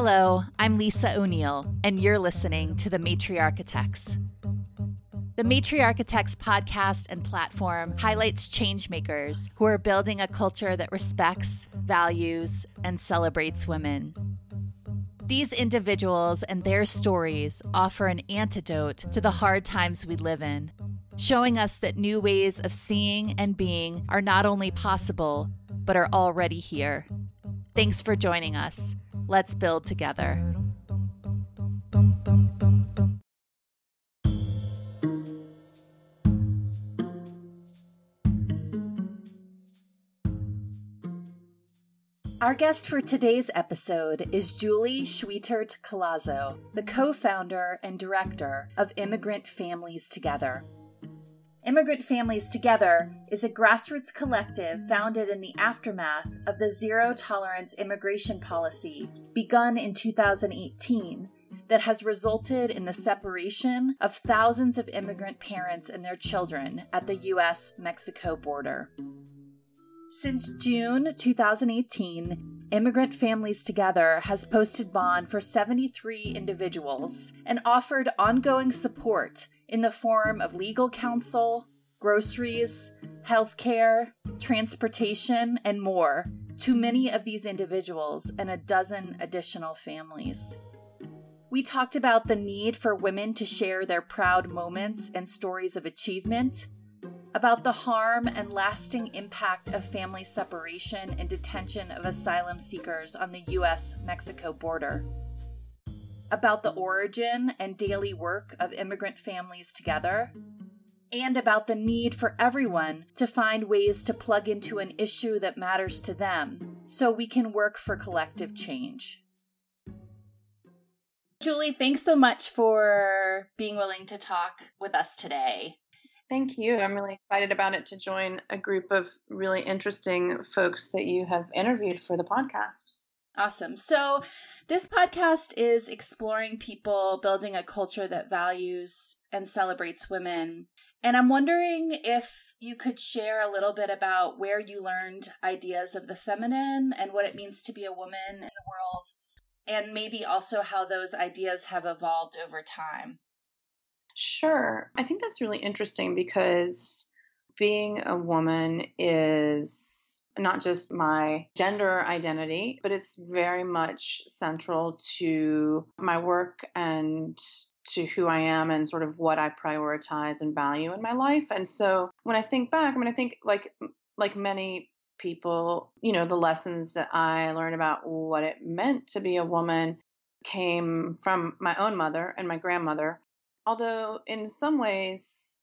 Hello, I'm Lisa O'Neill, and you're listening to The Matriarchitects. The Matriarchitects podcast and platform highlights changemakers who are building a culture that respects, values, and celebrates women. These individuals and their stories offer an antidote to the hard times we live in, showing us that new ways of seeing and being are not only possible, but are already here. Thanks for joining us. Let's build together. Our guest for today's episode is Julie Schwietert Collazo, the co founder and director of Immigrant Families Together. Immigrant Families Together is a grassroots collective founded in the aftermath of the zero tolerance immigration policy begun in 2018 that has resulted in the separation of thousands of immigrant parents and their children at the US Mexico border. Since June 2018, Immigrant Families Together has posted bond for 73 individuals and offered ongoing support in the form of legal counsel, groceries, healthcare, transportation, and more to many of these individuals and a dozen additional families. We talked about the need for women to share their proud moments and stories of achievement, about the harm and lasting impact of family separation and detention of asylum seekers on the US Mexico border about the mm. origin and daily work of immigrant families together, and about the need for everyone to find ways to plug into an issue that matters to them so we can work for collective change. Julie, thanks so much for being willing to talk with us today. Thank you. I'm really excited about it to join a group of really interesting folks that you have interviewed for the podcast. Awesome. So, this podcast is exploring people building a culture that values and celebrates women. And I'm wondering if you could share a little bit about where you learned ideas of the feminine and what it means to be a woman in the world, and maybe also how those ideas have evolved over time. Sure. I think that's really interesting because being a woman is not just my gender identity, but it's very much central to my work and to who I am and sort of what I prioritize and value in my life. And so when I think back, I mean, I think like like many people, you know, the lessons that I learned about what it meant to be a woman came from my own mother and my grandmother. Although in some ways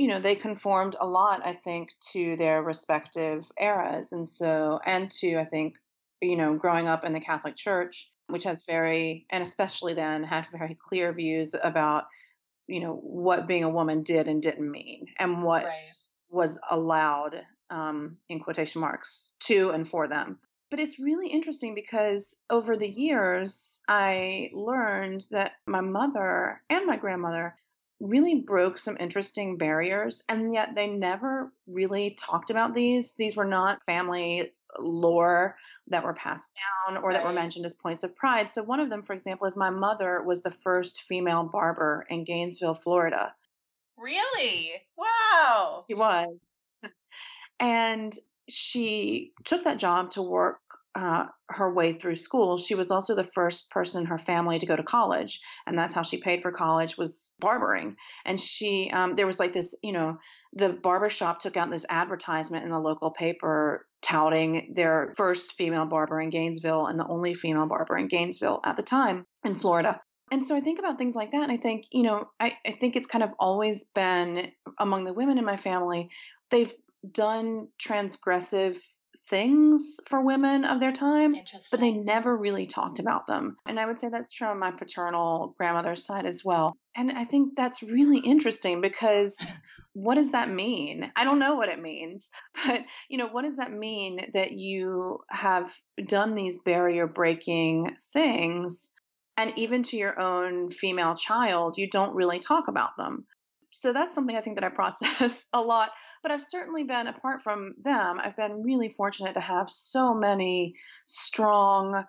you know they conformed a lot i think to their respective eras and so and to i think you know growing up in the catholic church which has very and especially then had very clear views about you know what being a woman did and didn't mean and what right. was allowed um, in quotation marks to and for them but it's really interesting because over the years i learned that my mother and my grandmother really broke some interesting barriers and yet they never really talked about these. These were not family lore that were passed down or that were mentioned as points of pride. So one of them for example is my mother was the first female barber in gainesville florida. Really? Wow. She was. And she took that job to work uh, her way through school, she was also the first person in her family to go to college, and that's how she paid for college was barbering. And she, um, there was like this, you know, the barber shop took out this advertisement in the local paper touting their first female barber in Gainesville and the only female barber in Gainesville at the time in Florida. And so I think about things like that, and I think, you know, I, I think it's kind of always been among the women in my family, they've done transgressive things for women of their time, but they never really talked about them. And I would say that's true on my paternal grandmother's side as well. And I think that's really interesting because what does that mean? I don't know what it means, but you know, what does that mean that you have done these barrier breaking things and even to your own female child, you don't really talk about them. So that's something I think that I process a lot but I've certainly been, apart from them, I've been really fortunate to have so many strong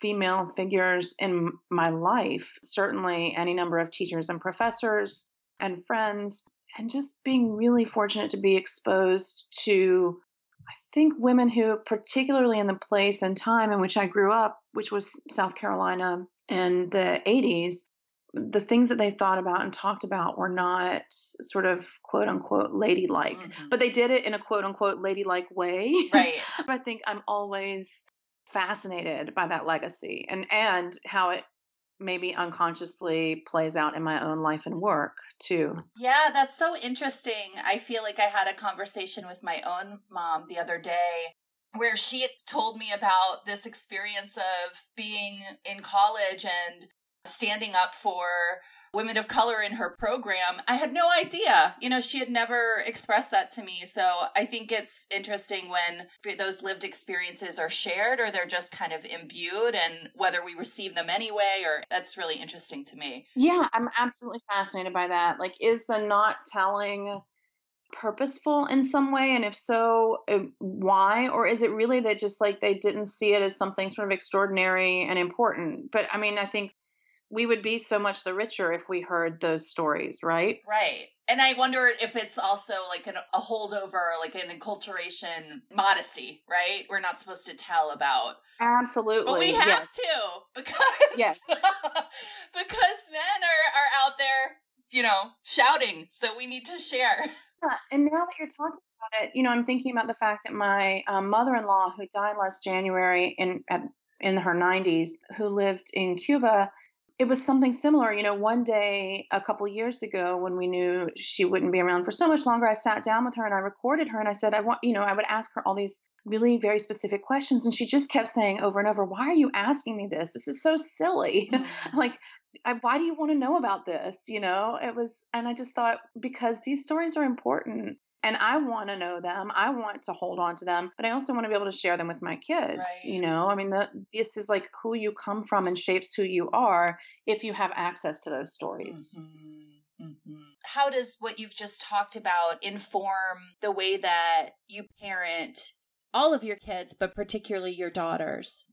female figures in my life, certainly any number of teachers and professors and friends, and just being really fortunate to be exposed to, I think, women who, particularly in the place and time in which I grew up, which was South Carolina in the 80s, the things that they thought about and talked about were not sort of quote unquote ladylike, mm-hmm. but they did it in a quote unquote ladylike way. Right. I think I'm always fascinated by that legacy and and how it maybe unconsciously plays out in my own life and work too. Yeah, that's so interesting. I feel like I had a conversation with my own mom the other day where she told me about this experience of being in college and standing up for women of color in her program. I had no idea. You know, she had never expressed that to me. So I think it's interesting when those lived experiences are shared or they're just kind of imbued and whether we receive them anyway or that's really interesting to me. Yeah, I'm absolutely fascinated by that. Like is the not telling purposeful in some way and if so uh, why or is it really that just like they didn't see it as something sort of extraordinary and important but i mean i think we would be so much the richer if we heard those stories, right? Right. And I wonder if it's also like an, a holdover, like an enculturation modesty, right? We're not supposed to tell about. Absolutely. But we have yes. to because yes. because men are, are out there, you know, shouting. So we need to share. Yeah. And now that you're talking about it, you know, I'm thinking about the fact that my um, mother-in-law, who died last January in at, in her 90s, who lived in Cuba, it was something similar. You know, one day a couple years ago when we knew she wouldn't be around for so much longer, I sat down with her and I recorded her and I said, I want, you know, I would ask her all these really very specific questions. And she just kept saying over and over, Why are you asking me this? This is so silly. Mm-hmm. like, I, why do you want to know about this? You know, it was, and I just thought, because these stories are important and I want to know them. I want to hold on to them, but I also want to be able to share them with my kids. Right. You know, I mean, the, this is like who you come from and shapes who you are if you have access to those stories. Mm-hmm. Mm-hmm. How does what you've just talked about inform the way that you parent all of your kids, but particularly your daughters?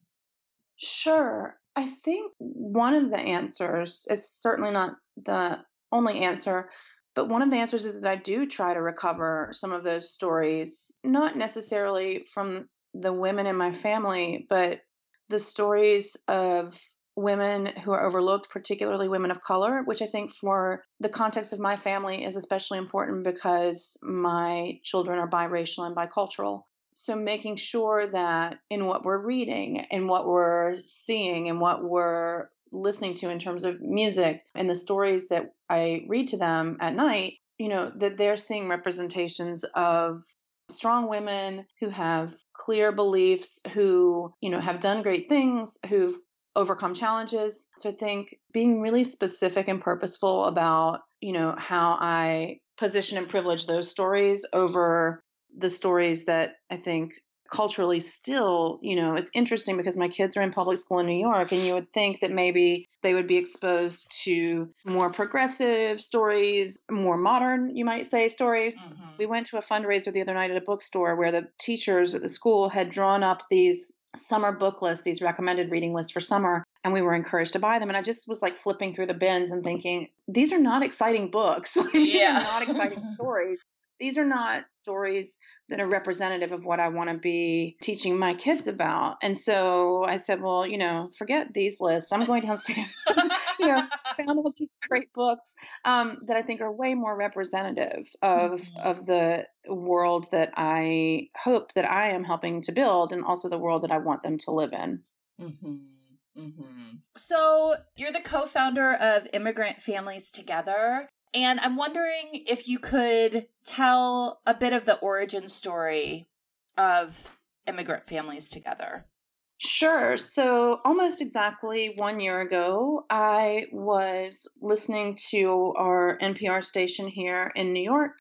Sure. I think one of the answers, it's certainly not the only answer, but one of the answers is that I do try to recover some of those stories, not necessarily from the women in my family, but the stories of women who are overlooked, particularly women of color, which I think for the context of my family is especially important because my children are biracial and bicultural. So making sure that in what we're reading and what we're seeing and what we're listening to in terms of music and the stories that I read to them at night, you know, that they're seeing representations of strong women who have clear beliefs, who, you know, have done great things, who've overcome challenges. So I think being really specific and purposeful about, you know, how I position and privilege those stories over the stories that I think culturally still, you know, it's interesting because my kids are in public school in New York, and you would think that maybe they would be exposed to more progressive stories, more modern, you might say, stories. Mm-hmm. We went to a fundraiser the other night at a bookstore where the teachers at the school had drawn up these summer book lists, these recommended reading lists for summer. And we were encouraged to buy them. And I just was like flipping through the bins and thinking, these are not exciting books. these yeah. are not exciting stories these are not stories that are representative of what I want to be teaching my kids about. And so I said, well, you know, forget these lists. I'm going downstairs, you know, I found all these great books um, that I think are way more representative of mm-hmm. of the world that I hope that I am helping to build, and also the world that I want them to live in. Mm-hmm. Mm-hmm. So, you're the co founder of Immigrant Families Together. And I'm wondering if you could tell a bit of the origin story of immigrant families together. Sure. So, almost exactly one year ago, I was listening to our NPR station here in New York.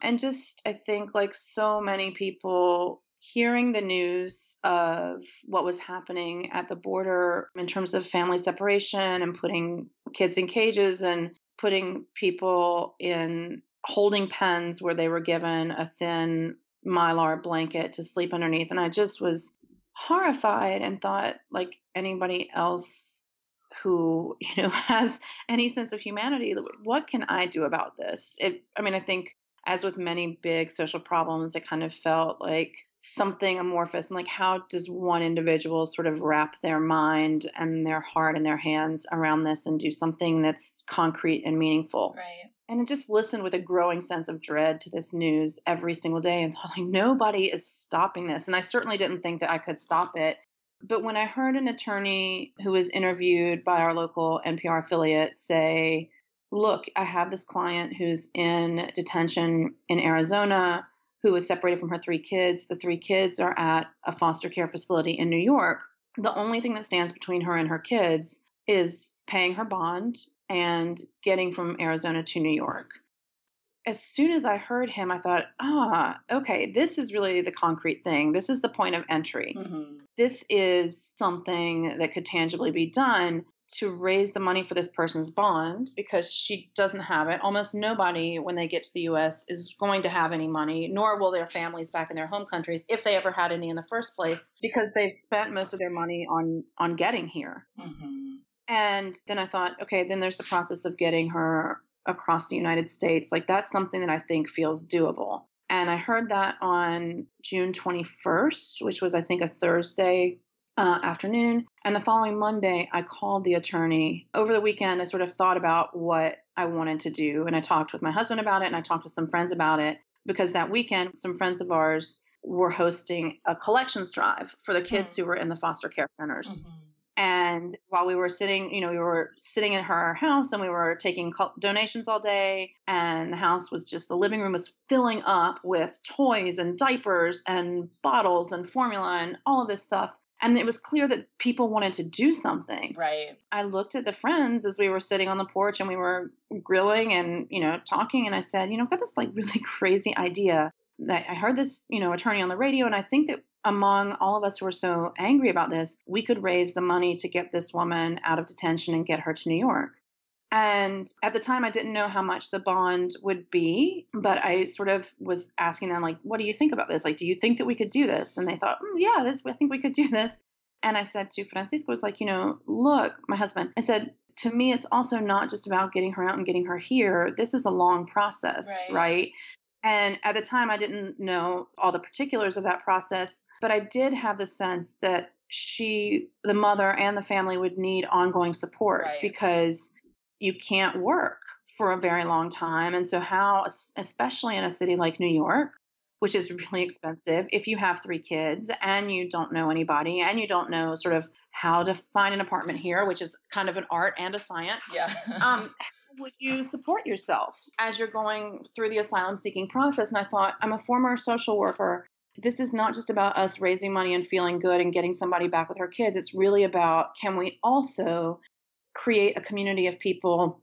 And just, I think, like so many people, hearing the news of what was happening at the border in terms of family separation and putting kids in cages and putting people in holding pens where they were given a thin mylar blanket to sleep underneath. And I just was horrified and thought, like anybody else who you know has any sense of humanity, what can I do about this? It, I mean, I think as with many big social problems, it kind of felt like something amorphous and like how does one individual sort of wrap their mind and their heart and their hands around this and do something that's concrete and meaningful. Right. And I just listened with a growing sense of dread to this news every single day and thought like nobody is stopping this. And I certainly didn't think that I could stop it. But when I heard an attorney who was interviewed by our local NPR affiliate say, Look, I have this client who's in detention in Arizona who was separated from her three kids. The three kids are at a foster care facility in New York. The only thing that stands between her and her kids is paying her bond and getting from Arizona to New York. As soon as I heard him, I thought, ah, okay, this is really the concrete thing. This is the point of entry. Mm-hmm. This is something that could tangibly be done to raise the money for this person's bond because she doesn't have it. Almost nobody, when they get to the US, is going to have any money, nor will their families back in their home countries if they ever had any in the first place, because they've spent most of their money on on getting here. Mm-hmm. And then I thought, okay, then there's the process of getting her across the United States. Like that's something that I think feels doable. And I heard that on June 21st, which was, I think, a Thursday uh, afternoon. And the following Monday, I called the attorney. Over the weekend, I sort of thought about what I wanted to do. And I talked with my husband about it and I talked with some friends about it because that weekend, some friends of ours were hosting a collections drive for the kids mm-hmm. who were in the foster care centers. Mm-hmm. And while we were sitting, you know, we were sitting in her house and we were taking donations all day. And the house was just, the living room was filling up with toys and diapers and bottles and formula and all of this stuff. And it was clear that people wanted to do something. Right. I looked at the friends as we were sitting on the porch and we were grilling and, you know, talking. And I said, you know, I've got this like really crazy idea that I heard this, you know, attorney on the radio. And I think that among all of us who are so angry about this, we could raise the money to get this woman out of detention and get her to New York. And at the time, I didn't know how much the bond would be, but I sort of was asking them, like, what do you think about this? Like, do you think that we could do this? And they thought, mm, yeah, this, I think we could do this. And I said to Francisco, it's like, you know, look, my husband, I said, to me, it's also not just about getting her out and getting her here. This is a long process, right? right? And at the time, I didn't know all the particulars of that process, but I did have the sense that she, the mother, and the family would need ongoing support right. because you can't work for a very long time. And so, how, especially in a city like New York, which is really expensive, if you have three kids and you don't know anybody and you don't know sort of how to find an apartment here, which is kind of an art and a science. Yeah. um, would you support yourself as you're going through the asylum seeking process? And I thought, I'm a former social worker. This is not just about us raising money and feeling good and getting somebody back with her kids. It's really about can we also create a community of people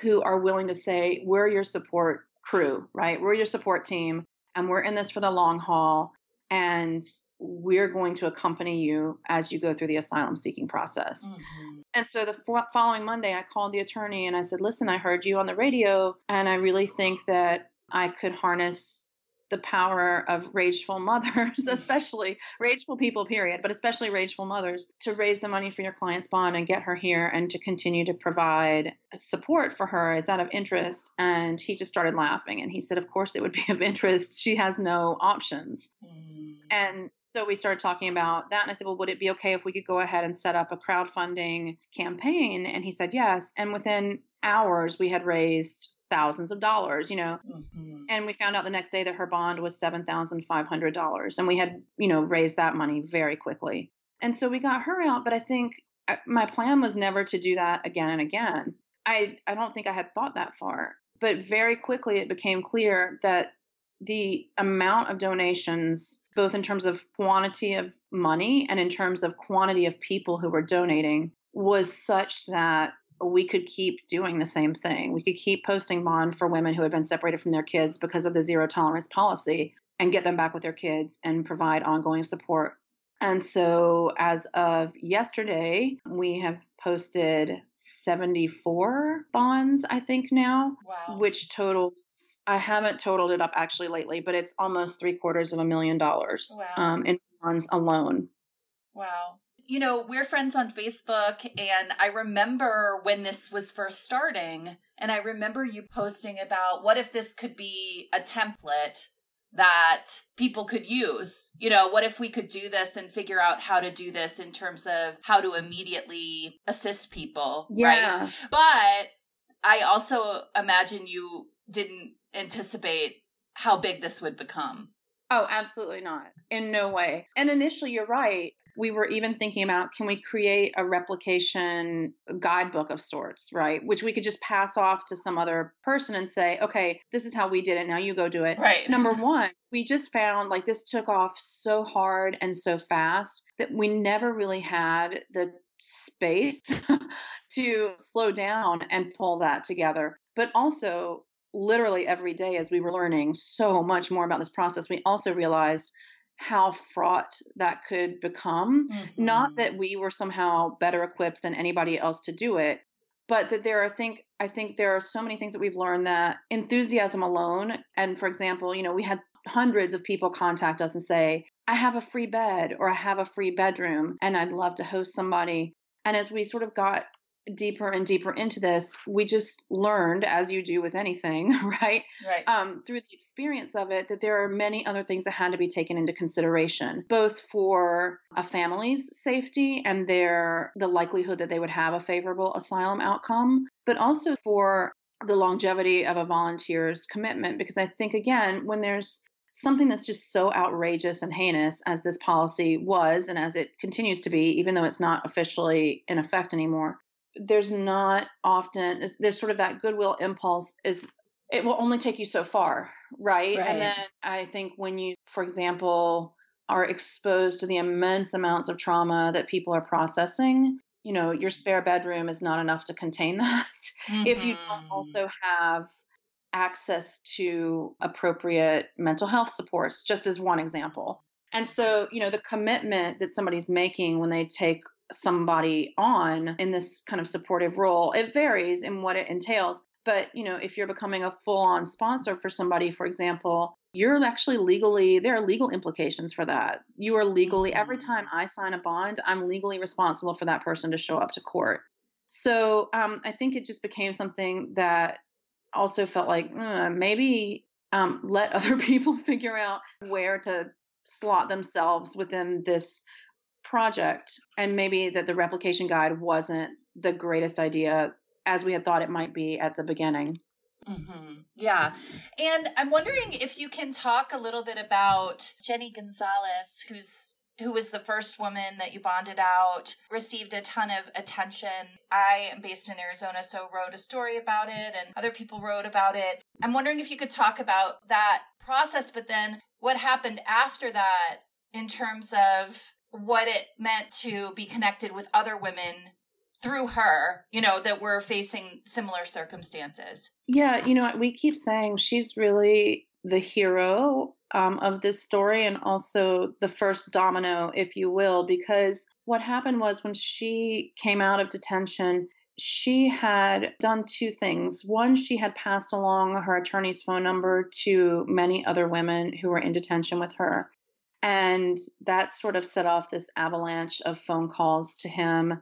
who are willing to say, we're your support crew, right? We're your support team, and we're in this for the long haul. And we're going to accompany you as you go through the asylum seeking process. Mm-hmm. And so the following Monday, I called the attorney and I said, Listen, I heard you on the radio, and I really think that I could harness the power of rageful mothers, especially rageful people, period, but especially rageful mothers, to raise the money for your client's bond and get her here and to continue to provide support for her. Is out of interest? And he just started laughing and he said, Of course it would be of interest. She has no options. Mm. And so we started talking about that. And I said, Well, would it be okay if we could go ahead and set up a crowdfunding campaign? And he said, Yes. And within hours, we had raised thousands of dollars, you know. Mm-hmm. And we found out the next day that her bond was $7,500. And we had, you know, raised that money very quickly. And so we got her out. But I think uh, my plan was never to do that again and again. I, I don't think I had thought that far. But very quickly, it became clear that the amount of donations, both in terms of quantity of money and in terms of quantity of people who were donating, was such that we could keep doing the same thing. We could keep posting bond for women who had been separated from their kids because of the zero tolerance policy and get them back with their kids and provide ongoing support. And so, as of yesterday, we have posted 74 bonds, I think now, wow. which totals, I haven't totaled it up actually lately, but it's almost three quarters of a million dollars wow. um, in bonds alone. Wow. You know, we're friends on Facebook, and I remember when this was first starting, and I remember you posting about what if this could be a template that people could use. You know, what if we could do this and figure out how to do this in terms of how to immediately assist people? Yeah. Right. But I also imagine you didn't anticipate how big this would become. Oh, absolutely not. In no way. And initially, you're right we were even thinking about can we create a replication guidebook of sorts, right? Which we could just pass off to some other person and say, okay, this is how we did it. Now you go do it. Right. Number one, we just found like this took off so hard and so fast that we never really had the space to slow down and pull that together. But also, literally every day as we were learning so much more about this process, we also realized how fraught that could become. Mm-hmm. Not that we were somehow better equipped than anybody else to do it, but that there are I think I think there are so many things that we've learned that enthusiasm alone and for example, you know, we had hundreds of people contact us and say, I have a free bed or I have a free bedroom and I'd love to host somebody. And as we sort of got deeper and deeper into this, we just learned, as you do with anything, right? Right. Um, through the experience of it, that there are many other things that had to be taken into consideration, both for a family's safety and their the likelihood that they would have a favorable asylum outcome, but also for the longevity of a volunteer's commitment. Because I think again, when there's something that's just so outrageous and heinous as this policy was and as it continues to be, even though it's not officially in effect anymore, there's not often there's sort of that goodwill impulse is it will only take you so far right? right and then i think when you for example are exposed to the immense amounts of trauma that people are processing you know your spare bedroom is not enough to contain that mm-hmm. if you don't mm-hmm. also have access to appropriate mental health supports just as one example and so you know the commitment that somebody's making when they take somebody on in this kind of supportive role. It varies in what it entails. But, you know, if you're becoming a full on sponsor for somebody, for example, you're actually legally, there are legal implications for that. You are legally, every mm-hmm. time I sign a bond, I'm legally responsible for that person to show up to court. So um, I think it just became something that also felt like uh, maybe um, let other people figure out where to slot themselves within this project and maybe that the replication guide wasn't the greatest idea as we had thought it might be at the beginning. Mm-hmm. Yeah. And I'm wondering if you can talk a little bit about Yeni González, who's who was the first woman that you bonded out, received a ton of attention. I am based in Arizona, so wrote a story about it and other people wrote about it. I'm wondering if you could talk about that process, but then what happened after that in terms of what it meant to be connected with other women through her, you know, that were facing similar circumstances. Yeah, you know, we keep saying she's really the hero um, of this story and also the first domino, if you will, because what happened was when she came out of detention, she had done two things. One, she had passed along her attorney's phone number to many other women who were in detention with her. And that sort of set off this avalanche of phone calls to him.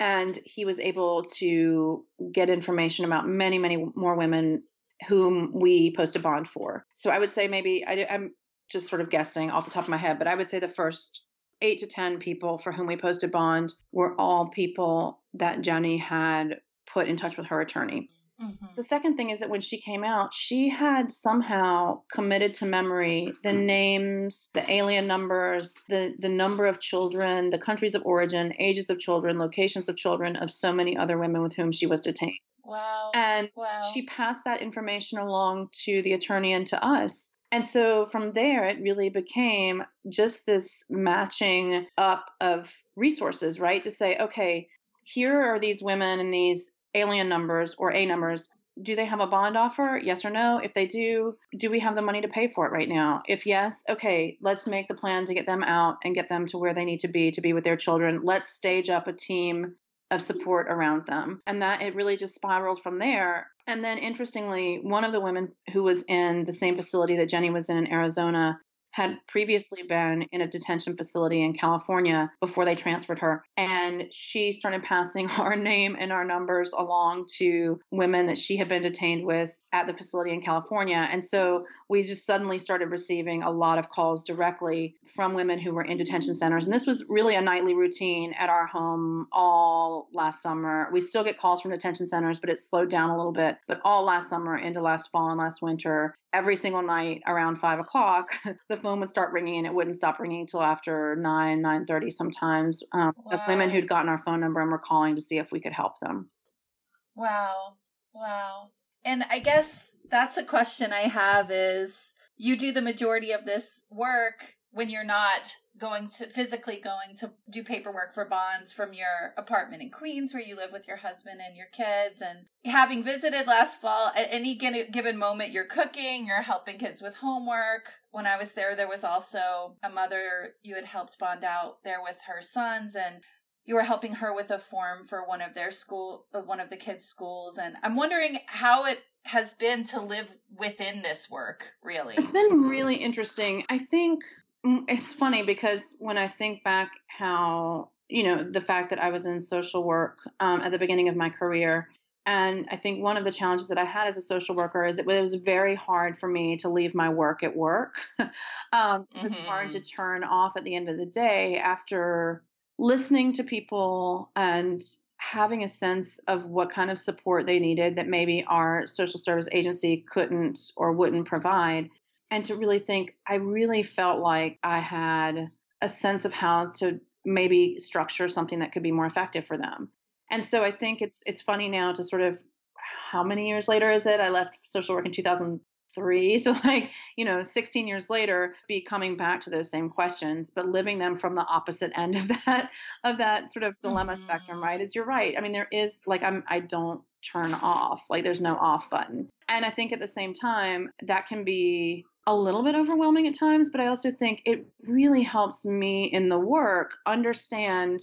And he was able to get information about many, many more women whom we posted bond for. So I would say maybe I, I'm just sort of guessing off the top of my head, but I would say the first eight to 10 people for whom we posted bond were all people that Yeni had put in touch with her attorney. Mm-hmm. The second thing is that when she came out, she had somehow committed to memory the names, the alien numbers, the, the number of children, the countries of origin, ages of children, locations of children of so many other women with whom she was detained. Wow. And wow. she passed that information along to the attorney and to us. And so from there, it really became just this matching up of resources, right? To say, okay, here are these women and these alien numbers or A numbers. Do they have a bond offer? Yes or no? If they do, do we have the money to pay for it right now? If yes, okay, let's make the plan to get them out and get them to where they need to be to be with their children. Let's stage up a team of support around them. And that it really just spiraled from there. And then interestingly, one of the women who was in the same facility that Yeni was in in Arizona had previously been in a detention facility in California before they transferred her. And she started passing our name and our numbers along to women that she had been detained with at the facility in California. And so we just suddenly started receiving a lot of calls directly from women who were in detention centers. And this was really a nightly routine at our home all last summer. We still get calls from detention centers, but it slowed down a little bit. But all last summer into last fall and last winter, every single night around five o'clock, the phone would start ringing and it wouldn't stop ringing until after nine, nine thirty sometimes. Um, wow. Of women who'd gotten our phone number and were calling to see if we could help them. Wow. Wow. And I guess that's a question I have is you do the majority of this work when you're not going to physically going to do paperwork for bonds from your apartment in Queens where you live with your husband and your kids. And having visited last fall at any given moment you're cooking you're helping kids with homework. When I was there there was also a mother you had helped bond out there with her sons. And you were helping her with a form for one of their school uh, one of the kids schools and I'm wondering how it has been to live within this work, really? It's been really interesting. I think mm, it's funny because when I think back how, you know, the fact that I was in social work um, at the beginning of my career, and I think one of the challenges that I had as a social worker is it was very hard for me to leave my work at work. um, it was mm-hmm. hard to turn off at the end of the day after listening to people and having a sense of what kind of support they needed that maybe our social service agency couldn't or wouldn't provide. And to really think, I really felt like I had a sense of how to maybe structure something that could be more effective for them. And so I think it's it's funny now to sort of how many years later is it? I left social work in 2000, three. So, like, you know, 16 years later, be coming back to those same questions, but living them from the opposite end of that, of that sort of dilemma mm-hmm. spectrum, right? Is you're right. I mean, there is like, I'm, I don't turn off, like, there's no off button. And I think at the same time, that can be a little bit overwhelming at times, but I also think it really helps me in the work understand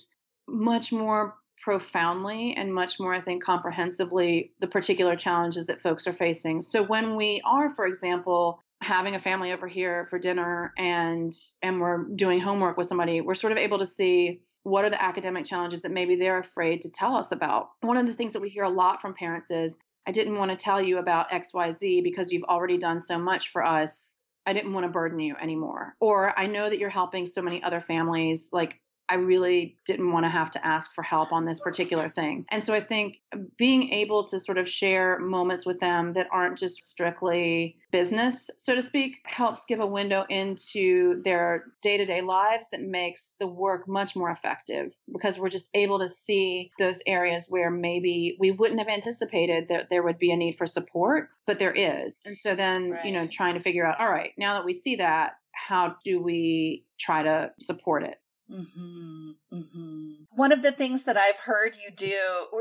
much more profoundly and much more, I think, comprehensively the particular challenges that folks are facing. So when we are, for example, having a family over here for dinner and and we're doing homework with somebody we're sort of able to see what are the academic challenges that maybe they're afraid to tell us about. One of the things that we hear a lot from parents is i didn't want to tell you about xyz because you've already done so much for us. I didn't want to burden you anymore. Or i know that you're helping so many other families. Like I really didn't want to have to ask for help on this particular thing. And so I think being able to sort of share moments with them that aren't just strictly business, so to speak, helps give a window into their day to day lives that makes the work much more effective because we're just able to see those areas where maybe we wouldn't have anticipated that there would be a need for support, but there is. And so then, right. you know, trying to figure out, all right, now that we see that, how do we try to support it? Mm-hmm, mm-hmm. One of the things that I've heard you do,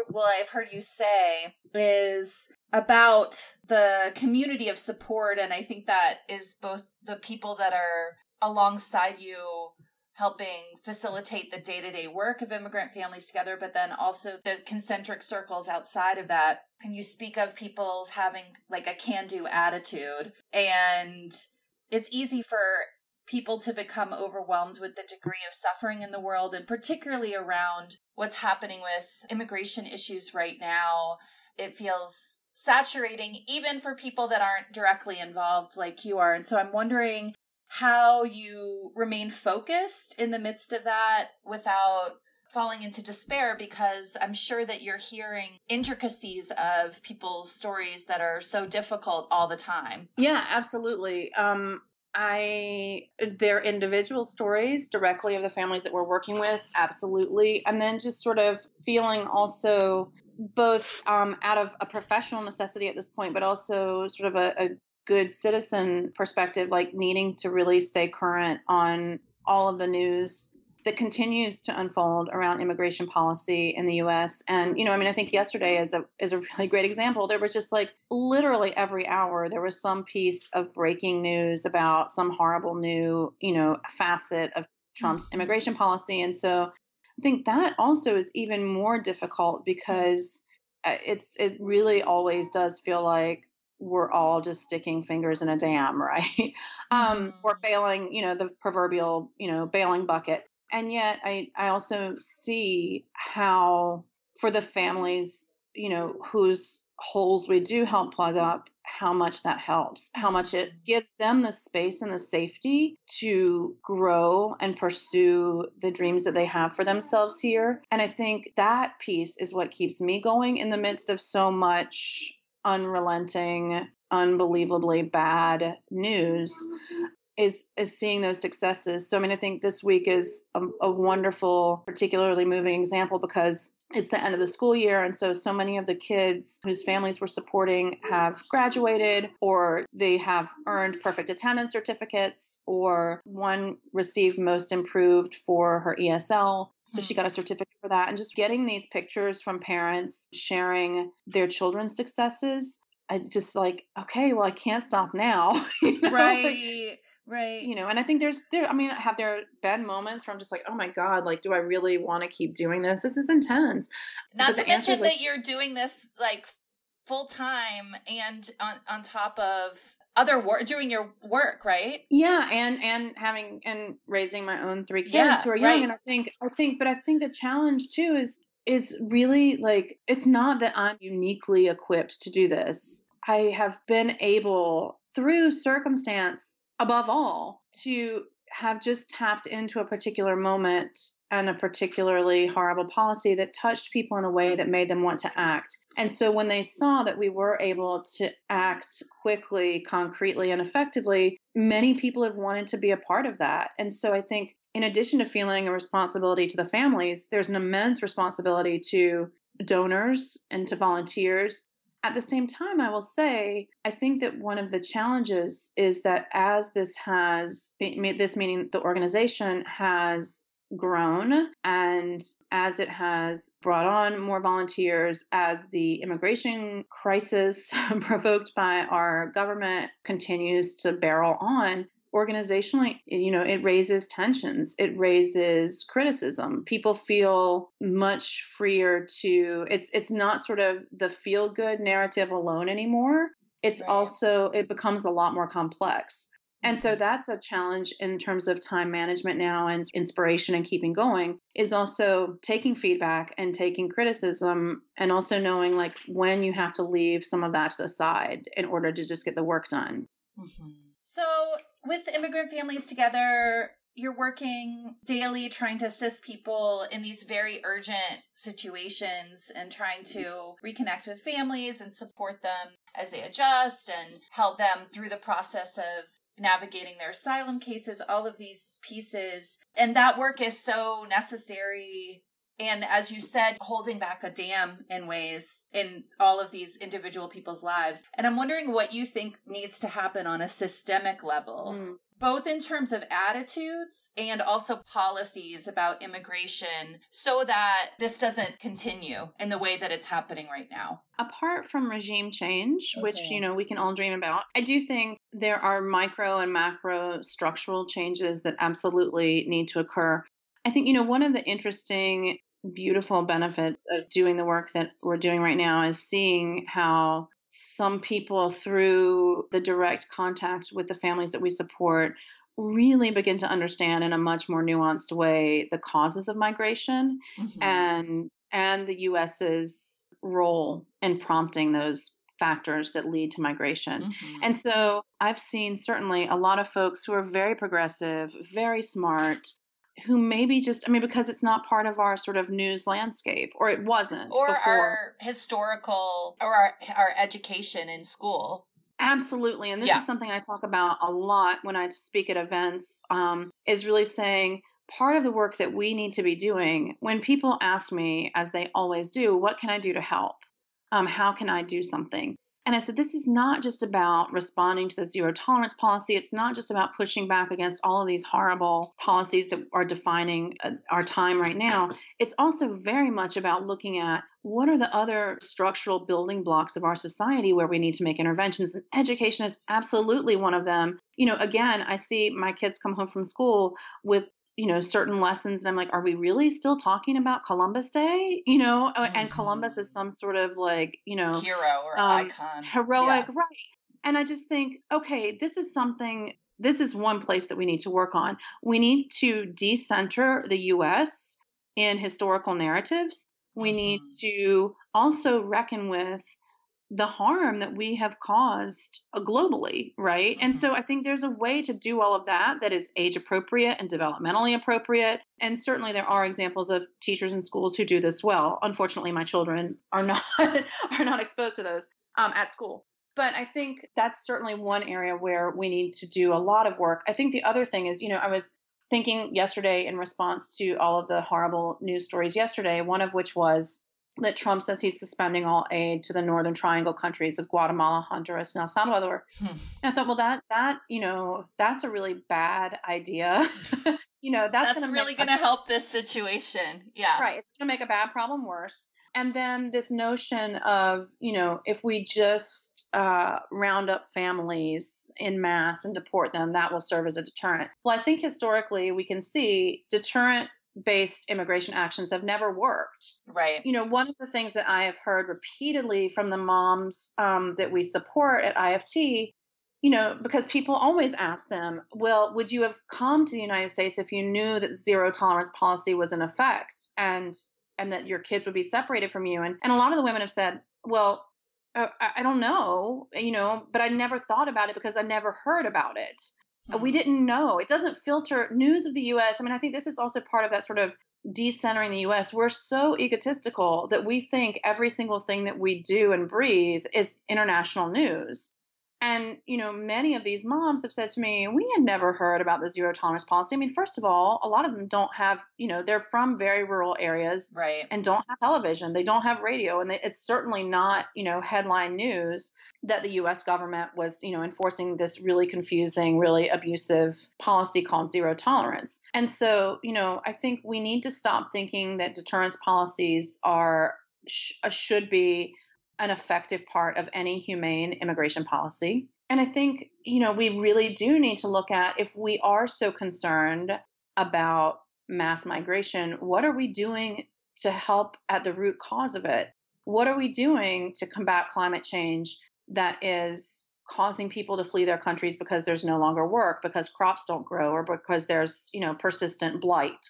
well, I've heard you say, is about the community of support. And I think that is both the people that are alongside you helping facilitate the day to day work of immigrant families together, but then also the concentric circles outside of that. And you speak of people's having like a can do attitude. And it's easy for people to become overwhelmed with the degree of suffering in the world and particularly around what's happening with immigration issues right now. It feels saturating even for people that aren't directly involved like you are. And so I'm wondering how you remain focused in the midst of that without falling into despair because I'm sure that you're hearing intricacies of people's stories that are so difficult all the time. Yeah, absolutely. Um, I their individual stories directly of the families that we're working with, absolutely, and then just sort of feeling also both um, out of a professional necessity at this point, but also sort of a, a good citizen perspective, like needing to really stay current on all of the news that continues to unfold around immigration policy in the US. And, you know, I mean, I think yesterday is a is a really great example. There was just like literally every hour there was some piece of breaking news about some horrible new, you know, facet of Trump's mm-hmm. immigration policy. And so I think that also is even more difficult because uh, it's it really always does feel like we're all just sticking fingers in a dam, right? um. Or bailing, you know, the proverbial, you know, bailing bucket. And yet I, I also see how for the families, you know, whose holes we do help plug up, how much that helps, how much it mm-hmm. gives them the space and the safety to grow and pursue the dreams that they have for themselves here. And I think that piece is what keeps me going in the midst of so much unrelenting, unbelievably bad news is is seeing those successes. So I mean, I think this week is a, a, wonderful, particularly moving example because it's the end of the school year, and so so many of the kids whose families we're supporting have graduated, or they have earned perfect attendance certificates, or one received most improved for her ESL. So she hmm. got a certificate for that. And just getting these pictures from parents sharing their children's successes I just like, okay, well, I can't stop now. you know? Right. Like, Right. You know, and I think there's there I mean, have there been moments where I'm just like, oh my God, like, do I really want to keep doing this? This is intense. Not to mention like, that you're doing this like full time and on on top of other work doing your work right yeah and and having and raising my own three kids yeah, who are young right. and i think i think but i think the challenge too is is really like it's not that i'm uniquely equipped to do this i have been able through circumstance above all, to have just tapped into a particular moment and a particularly horrible policy that touched people in a way that made them want to act. And so when they saw that we were able to act quickly, concretely, and effectively, many people have wanted to be a part of that. And so I think in addition to feeling a responsibility to the families, there's an immense responsibility to donors and to volunteers at the same time, I will say, I think that one of the challenges is that as this has, this meaning the organization has grown and as it has brought on more volunteers, as the immigration crisis provoked by our government continues to barrel on, organizationally you know it raises tensions it raises criticism people feel much freer to it's it's not sort of the feel good narrative alone anymore it's right. also it becomes a lot more complex and so mm-hmm. that's a challenge in terms of time management now and inspiration and keeping going is also taking feedback and taking criticism and also knowing like when you have to leave some of that to the side in order to just get the work done. Mm-hmm. So, with immigrant families together, you're working daily trying to assist people in these very urgent situations and trying to reconnect with families and support them as they adjust and help them through the process of navigating their asylum cases, all of these pieces. And that work is so necessary and as you said, holding back a dam in ways in all of these individual people's lives. And I'm wondering what you think needs to happen on a systemic level, mm. both in terms of attitudes and also policies about immigration, so that this doesn't continue in the way that it's happening right now. Apart from regime change, okay. which, you know, we can all dream about, I do think there are micro and macro structural changes that absolutely need to occur. I think, you know, one of the interesting beautiful benefits of doing the work that we're doing right now is seeing how some people, through the direct contact with the families that we support, really begin to understand in a much more nuanced way the causes of migration mm-hmm. and and the US's role in prompting those factors that lead to migration. Mm-hmm. And so I've seen certainly a lot of folks who are very progressive, very smart, who maybe just I mean because it's not part of our sort of news landscape or it wasn't or before. our historical or our our education in school. Absolutely, and this yeah. is something I talk about a lot when I speak at events. Um, is really saying part of the work that we need to be doing when people ask me, as they always do, what can I do to help? Um, how can I do something? And I said, this is not just about responding to the zero tolerance policy. It's not just about pushing back against all of these horrible policies that are defining uh, our time right now. It's also very much about looking at what are the other structural building blocks of our society where we need to make interventions. And education is absolutely one of them. You know, again, I see my kids come home from school with you know certain lessons and i'm like are we really still talking about columbus day you know mm-hmm. and columbus is some sort of like you know hero or um, icon heroic yeah. right And I just think, okay, this is something, this is one place that we need to work on. We need to decenter the US in historical narratives. We mm-hmm. need to also reckon with the harm that we have caused uh, globally, right? Mm-hmm. And so I think there's a way to do all of that that is age appropriate and developmentally appropriate. And certainly there are examples of teachers in schools who do this well. Unfortunately, my children are not are not exposed to those um, at school. But I think that's certainly one area where we need to do a lot of work. I think the other thing is, you know, I was thinking yesterday in response to all of the horrible news stories yesterday, one of which was that Trump says he's suspending all aid to the Northern Triangle countries of Guatemala, Honduras, and El Salvador. Hmm. And I thought, well, that that you know, that's a really bad idea. you know, that's, that's gonna really going to help this situation. Yeah, right. It's going to make a bad problem worse. And then this notion of, you know, if we just uh, round up families in mass and deport them, that will serve as a deterrent. Well, I think historically we can see deterrent based immigration actions have never worked. Right. You know, one of the things that I have heard repeatedly from the moms um, that we support at IFT, you know, because people always ask them, well, would you have come to the United States if you knew that zero tolerance policy was in effect and and that your kids would be separated from you? And and a lot of the women have said, well, uh, I don't know, you know, but I never thought about it because I never heard about it. Mm-hmm. We didn't know. It doesn't filter news of the US. I mean, I think this is also part of that sort of decentering the US. We're so egotistical that we think every single thing that we do and breathe is international news. And, you know, many of these moms have said to me, we had never heard about the zero tolerance policy. I mean, first of all, a lot of them don't have, you know, they're from very rural areas right. and don't have television. They don't have radio. And they, it's certainly not, you know, headline news that the US government was, you know, enforcing this really confusing, really abusive policy called zero tolerance. And so, you know, I think we need to stop thinking that deterrence policies are sh- uh, should be an effective part of any humane immigration policy. And I think, you know, we really do need to look at if we are so concerned about mass migration, what are we doing to help at the root cause of it? What are we doing to combat climate change that is causing people to flee their countries because there's no longer work, because crops don't grow, or because there's, you know, persistent blight?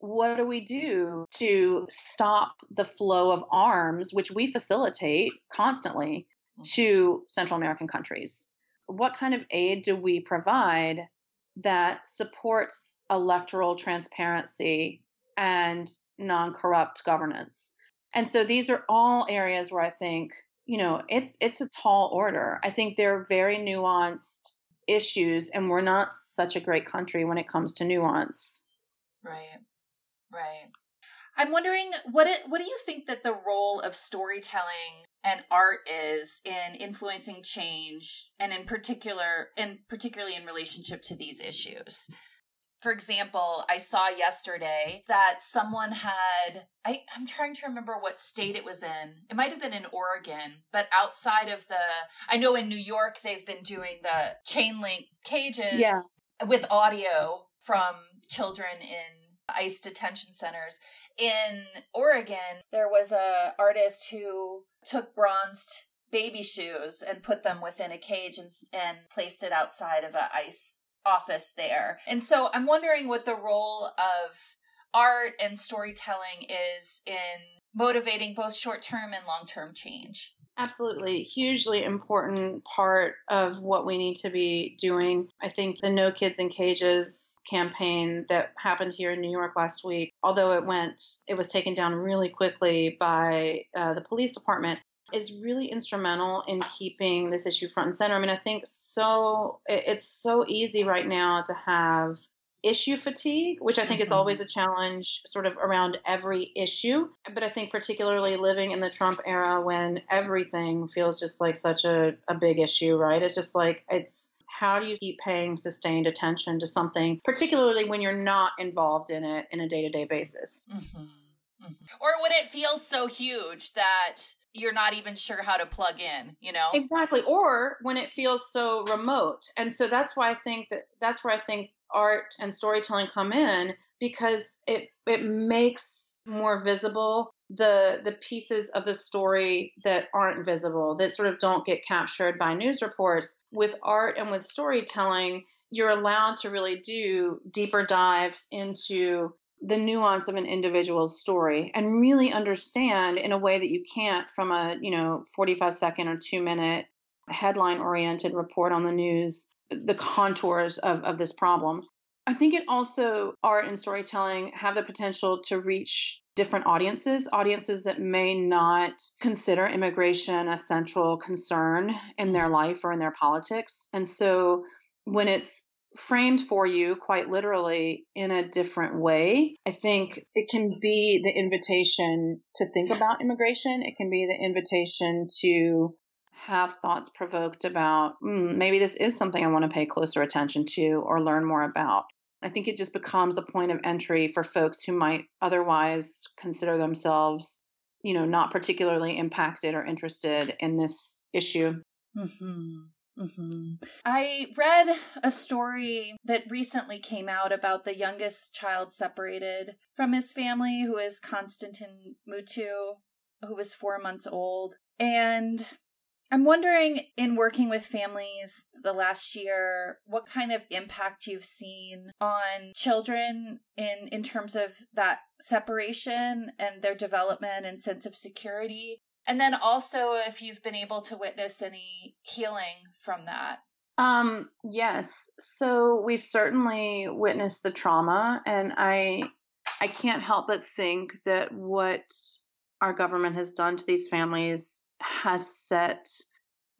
What do we do to stop the flow of arms, which we facilitate constantly mm-hmm. to Central American countries? What kind of aid do we provide that supports electoral transparency and non corrupt governance? And so these are all areas where I think, you know, it's it's a tall order. I think they're very nuanced issues and we're not such a great country when it comes to nuance. Right. Right. I'm wondering what it, what do you think that the role of storytelling and art is in influencing change and in particular and particularly in relationship to these issues? For example, I saw yesterday that someone had I, I'm trying to remember what state it was in. It might have been in Oregon, but outside of the I know in New York they've been doing the chain link cages yeah. with audio from children in ICE detention centers. In Oregon, there was a artist who took bronzed baby shoes and put them within a cage and, and placed it outside of an ICE office there. And so I'm wondering what the role of art and storytelling is in motivating both short-term and long-term change. Absolutely. Hugely important part of what we need to be doing. I think the No Kids in Cages campaign that happened here in New York last week, although it went, it was taken down really quickly by uh, the police department, is really instrumental in keeping this issue front and center. I mean, I think so, it's so easy right now to have issue fatigue, which I think mm-hmm. is always a challenge sort of around every issue. But I think particularly living in the Trump era when everything feels just like such a, a big issue, right? It's just like it's how do you keep paying sustained attention to something, particularly when you're not involved in it in a day to day basis? Mm-hmm. Mm-hmm. Or when it feels so huge that you're not even sure how to plug in, you know? Exactly. Or when it feels so remote. And so that's why I think that that's where I think art and storytelling come in because it it makes more visible the the pieces of the story that aren't visible that sort of don't get captured by news reports with art and with storytelling you're allowed to really do deeper dives into the nuance of an individual's story and really understand in a way that you can't from a you know 45 second or 2 minute headline oriented report on the news the contours of, of this problem. I think it also art and storytelling have the potential to reach different audiences audiences that may not consider immigration a central concern in their life or in their politics. And so when it's framed for you quite literally in a different way. I think it can be the invitation to think about immigration. It can be the invitation to have thoughts provoked about mm, maybe this is something I want to pay closer attention to or learn more about. I think it just becomes a point of entry for folks who might otherwise consider themselves, you know, not particularly impacted or interested in this issue. Mm-hmm. Mm-hmm. I read a story that recently came out about the youngest child separated from his family, who is Constantin Mutu, who was four months old. And I'm wondering, in working with families the last year, what kind of impact you've seen on children in in terms of that separation and their development and sense of security and then also if you've been able to witness any healing from that. Um, yes. So we've certainly witnessed the trauma and I I can't help but think that what our government has done to these families has set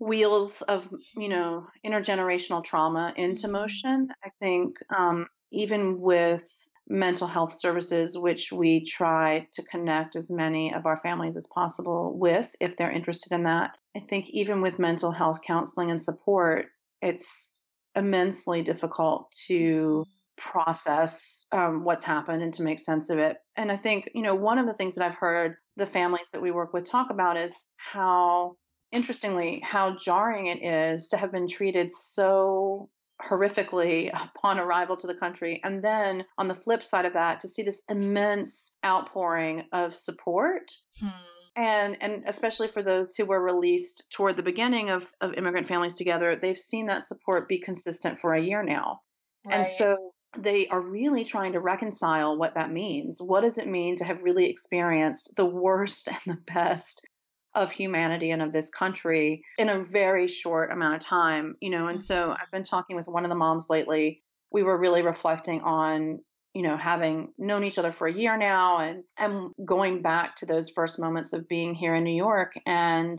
wheels of, you know, intergenerational trauma into mm-hmm. motion. I think um, even with mental health services, which we try to connect as many of our families as possible with if they're interested in that. I think even with mental health counseling and support, it's immensely difficult to process um, what's happened and to make sense of it. And I think, you know, one of the things that I've heard the families that we work with talk about is how, interestingly, how jarring it is to have been treated so horrifically upon arrival to the country. And then on the flip side of that, to see this immense outpouring of support. Hmm. And, and especially for those who were released toward the beginning of, of Immigrant Families Together, they've seen that support be consistent for a year now. Right. And so they are really trying to reconcile what that means. What does it mean to have really experienced the worst and the best of humanity and of this country in a very short amount of time, you know. And so mm-hmm. I've been talking with one of the moms lately. We were really reflecting on, you know, having known each other for a year now and and going back to those first moments of being here in New York and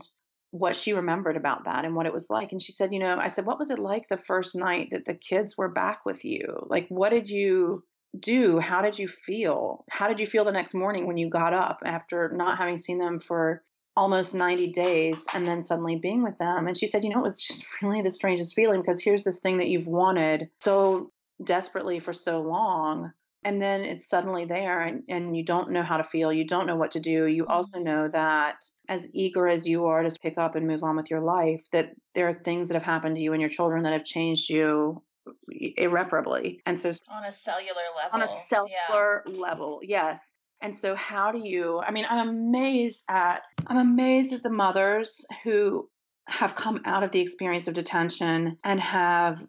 what she remembered about that and what it was like. And she said, you know, I said, what was it like the first night that the kids were back with you? Like, what did you do? How did you feel? How did you feel the next morning when you got up after not having seen them for almost 90 days and then suddenly being with them. And she said, you know, it was just really the strangest feeling because here's this thing that you've wanted so desperately for so long. And then it's suddenly there and, and you don't know how to feel. You don't know what to do. You also mm-hmm. know that as eager as you are to pick up and move on with your life, that there are things that have happened to you and your children that have changed you irreparably. And so on a cellular level. On a cellular yeah. level, yes. And so how do you I mean I'm amazed at I'm amazed at the mothers who have come out of the experience of detention and have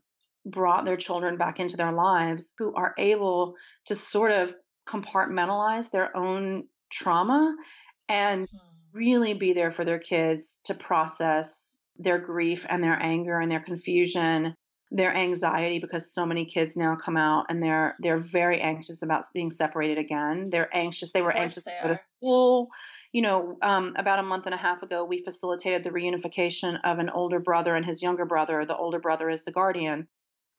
brought their children back into their lives who are able to sort of compartmentalize their own trauma and hmm. really be there for their kids to process their grief and their anger and their confusion their anxiety because so many kids now come out and they're they're very anxious about being separated again. They're anxious. They were anxious they to go to school. You know, um, about a month and a half ago, we facilitated the reunification of an older brother and his younger brother. The older brother is the guardian.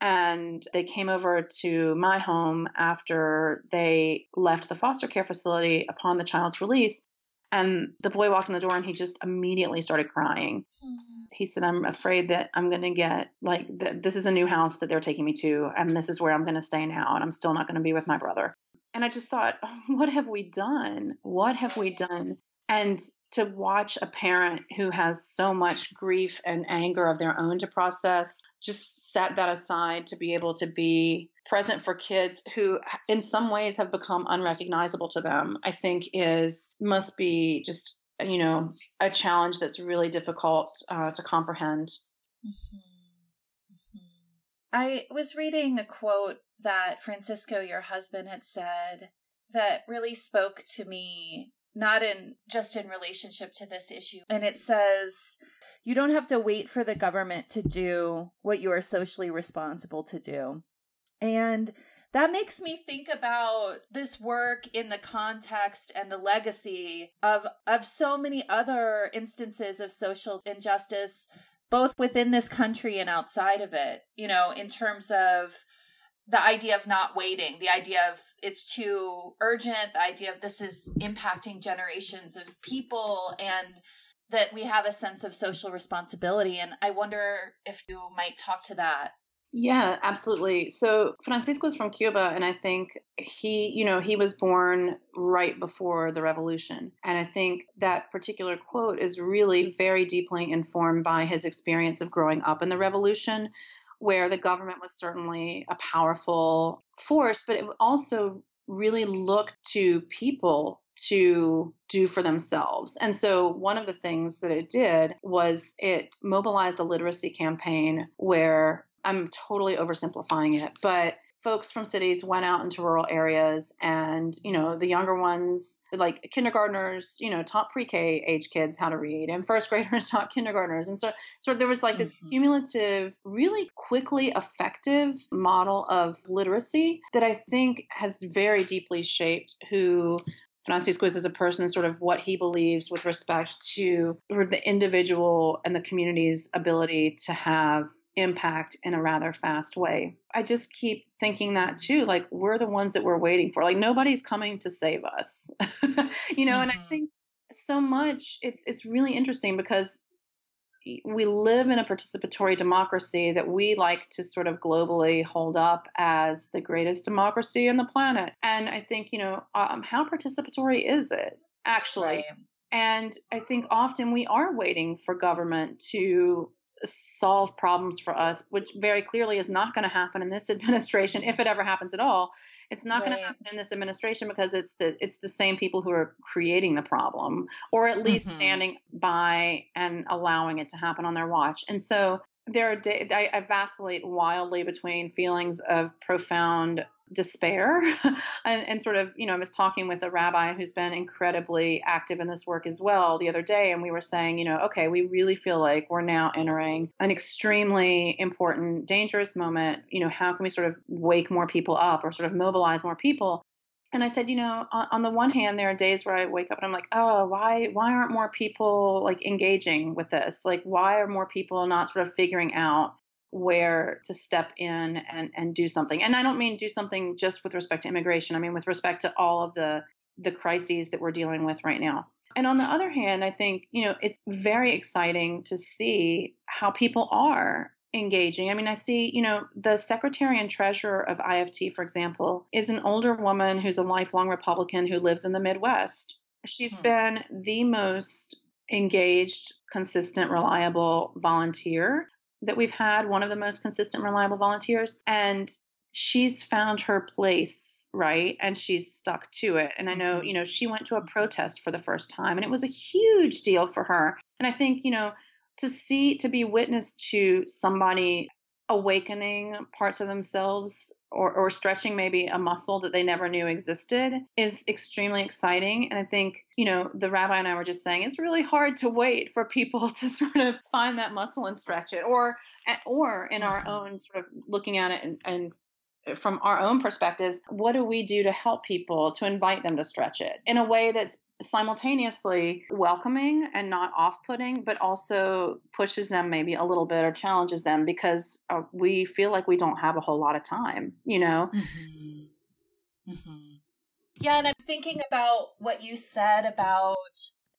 And they came over to my home after they left the foster care facility upon the child's release. And the boy walked in the door and he just immediately started crying. Mm-hmm. He said, I'm afraid that I'm going to get, like, th- this is a new house that they're taking me to, and this is where I'm going to stay now, and I'm still not going to be with my brother. And I just thought, oh, what have we done? What have we done? And to watch a parent who has so much grief and anger of their own to process, just set that aside to be able to be present for kids who in some ways have become unrecognizable to them i think is must be just you know a challenge that's really difficult uh, to comprehend mm-hmm. Mm-hmm. i was reading a quote that francisco your husband had said that really spoke to me not in just in relationship to this issue. And it says you don't have to wait for the government to do what you are socially responsible to do. And that makes me think about this work in the context and the legacy of of so many other instances of social injustice both within this country and outside of it you know in terms of the idea of not waiting the idea of it's too urgent the idea of this is impacting generations of people and that we have a sense of social responsibility and i wonder if you might talk to that yeah, absolutely. So Francisco is from Cuba, and I think he, you know, he was born right before the revolution. And I think that particular quote is really very deeply informed by his experience of growing up in the revolution, where the government was certainly a powerful force, but it also really looked to people to do for themselves. And so one of the things that it did was it mobilized a literacy campaign where I'm totally oversimplifying it, but folks from cities went out into rural areas and you know the younger ones like kindergartners you know taught pre-k age kids how to read and first graders taught kindergartners and so so there was like this mm-hmm. cumulative really quickly effective model of literacy that i think has very deeply shaped who Francisco is as a person, and sort of what he believes with respect to the individual and the community's ability to have impact in a rather fast way. I just keep thinking that too. Like, we're the ones that we're waiting for. Like, nobody's coming to save us, you know, mm-hmm. and I mm-hmm. think so much it's it's really interesting because we live in a participatory democracy that we like to sort of globally hold up as the greatest democracy on the planet. And I think, you know, um, how participatory is it actually? Right. And I think often we are waiting for government to solve problems for us, which very clearly is not going to happen in this administration, if it ever happens at all. It's not right. going to happen in this administration because it's the it's the same people who are creating the problem, or at least mm-hmm. standing by and allowing it to happen on their watch. And so there are I, I vacillate wildly between feelings of profound despair and, and, sort of you know i was talking with a rabbi who's been incredibly active in this work as well the other day and we were saying you know okay we really feel like we're now entering an extremely important dangerous moment. You know how can we sort of wake more people up or sort of mobilize more people and I said, you know, on, the one hand, there are days where I wake up and I'm like, oh, why why aren't more people like engaging with this? Like, why are more people not sort of figuring out where to step in and and do something? And I don't mean do something just with respect to immigration. I mean with respect to all of the the crises that we're dealing with right now. And on the other hand, I think, you know, it's very exciting to see how people are engaging. I mean, I see, you know, the secretary and treasurer of IFT, for example, is an older woman who's a lifelong Republican who lives in the Midwest. She's hmm. been the most engaged, consistent, reliable volunteer that we've had, one of the most consistent, reliable volunteers. And she's found her place, right? And she's stuck to it. And I know, mm-hmm. you know, she went to a protest for the first time and it was a huge deal for her. And I think, you know, to see to be witness to somebody awakening parts of themselves or, or stretching maybe a muscle that they never knew existed is extremely exciting. And I think, you know, the rabbi and I were just saying it's really hard to wait for people to sort of find that muscle and stretch it, or or in our mm-hmm. own sort of looking at it and, and from our own perspectives, what do we do to help people to invite them to stretch it in a way that's simultaneously welcoming and not off putting, but also pushes them maybe a little bit or challenges them because uh, we feel like we don't have a whole lot of time, you know? Mm-hmm. Mm-hmm. Yeah, and I'm thinking about what you said about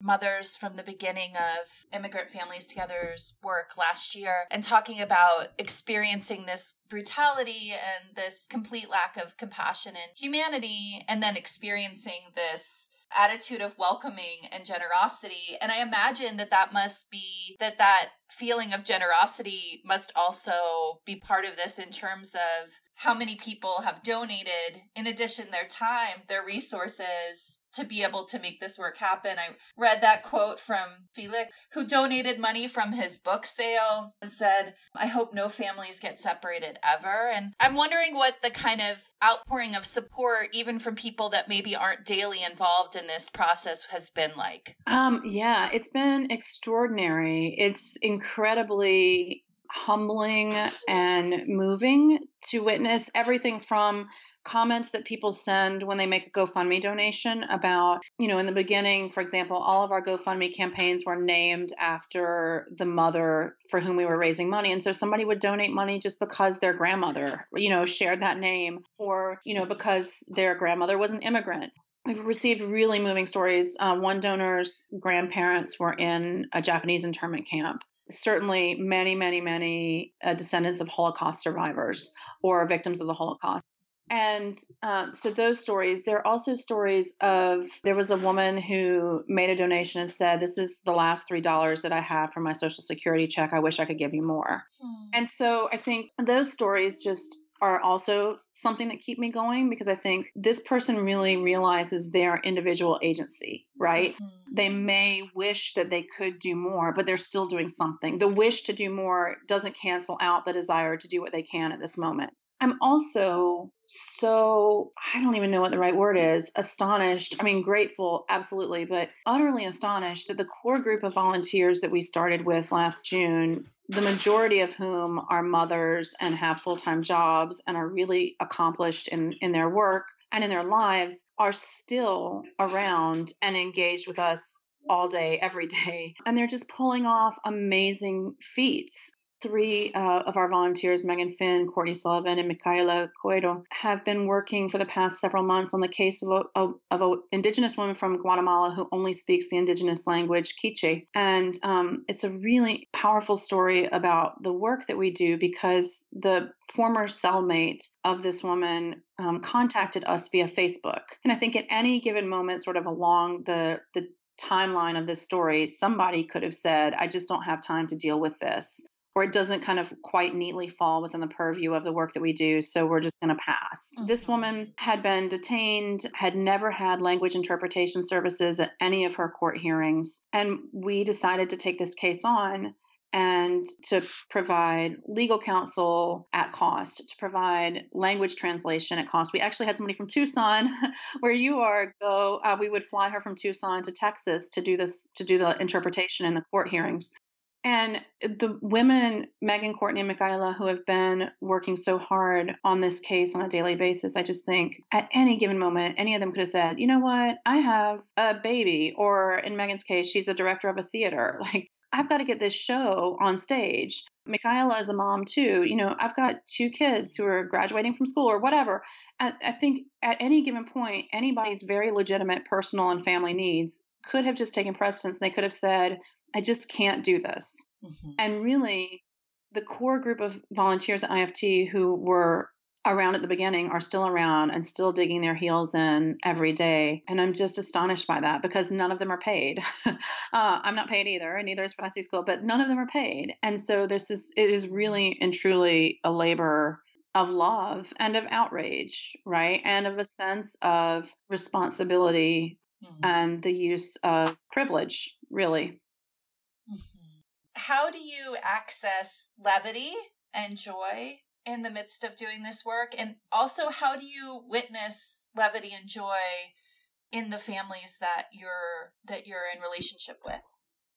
mothers from the beginning of Immigrant Families Together's work last year and talking about experiencing this brutality and this complete lack of compassion and humanity, and then experiencing this attitude of welcoming and generosity. And i imagine that that must be that that feeling of generosity must also be part of this in terms of how many people have donated in addition their time their resources to be able to make this work happen. I read that quote from felix who donated money from his book sale and said i hope no families get separated ever. And i'm wondering what the kind of outpouring of support even from people that maybe aren't daily involved in this process has been like. Um yeah it's been extraordinary. It's incredibly humbling and moving to witness everything from comments that people send when they make a GoFundMe donation about, you know, in the beginning, for example, all of our GoFundMe campaigns were named after the mother for whom we were raising money. And so somebody would donate money just because their grandmother, you know, shared that name or, you know, because their grandmother was an immigrant. We've received really moving stories. Uh, one donor's grandparents were in a Japanese internment camp certainly many, many, many uh, descendants of Holocaust survivors or victims of the Holocaust. And uh, so those stories, there are also stories of there was a woman who made a donation and said, This is the last $3 that I have from my Social Security check. I wish I could give you more. Hmm. And so I think those stories just are also something that keep me going because I think this person really realizes their individual agency, right? Mm-hmm. They may wish that they could do more, but they're still doing something. The wish to do more doesn't cancel out the desire to do what they can at this moment. I'm also so, I don't even know what the right word is, astonished. I mean, grateful, absolutely, but utterly astonished that the core group of volunteers that we started with last June, the majority of whom are mothers and have full time jobs and are really accomplished in, in their work and in their lives, are still around and engaged with us all day, every day. And they're just pulling off amazing feats three uh, of our volunteers, Megan Finn, Courtney Sullivan, and Michaela Coedo, have been working for the past several months on the case of a, of, an indigenous woman from Guatemala who only speaks the indigenous language, Quiche. And um, it's a really powerful story about the work that we do because the former cellmate of this woman um, contacted us via Facebook. And I think at any given moment, sort of along the, the timeline of this story, somebody could have said, I just don't have time to deal with this or it doesn't kind of quite neatly fall within the purview of the work that we do. So we're just going to pass. Mm-hmm. This woman had been detained, had never had language interpretation services at any of her court hearings. And we decided to take this case on and to provide legal counsel at cost, to provide language translation at cost. We actually had somebody from Tucson, where you are, go. Uh, we would fly her from Tucson to Texas to do this, to do the interpretation in the court hearings. And the women, Megan, Courtney, and Micaela, who have been working so hard on this case on a daily basis, I just think at any given moment, any of them could have said, you know what, I have a baby. Or in Megan's case, she's a director of a theater. Like, I've got to get this show on stage. Micaela is a mom too. You know, I've got two kids who are graduating from school or whatever. I, I think at any given point, anybody's very legitimate personal and family needs could have just taken precedence. They could have said, I just can't do this. Mm-hmm. And really, the core group of volunteers at IFT who were around at the beginning are still around and still digging their heels in every day. And I'm just astonished by that because none of them are paid. uh, I'm not paid either, and neither is Francisco, but none of them are paid. And so this is, it is really and truly a labor of love and of outrage, right? And of a sense of responsibility mm-hmm. and the use of privilege, really. Mm-hmm. How do you access levity and joy in the midst of doing this work? And also, how do you witness levity and joy in the families that you're that you're in relationship with?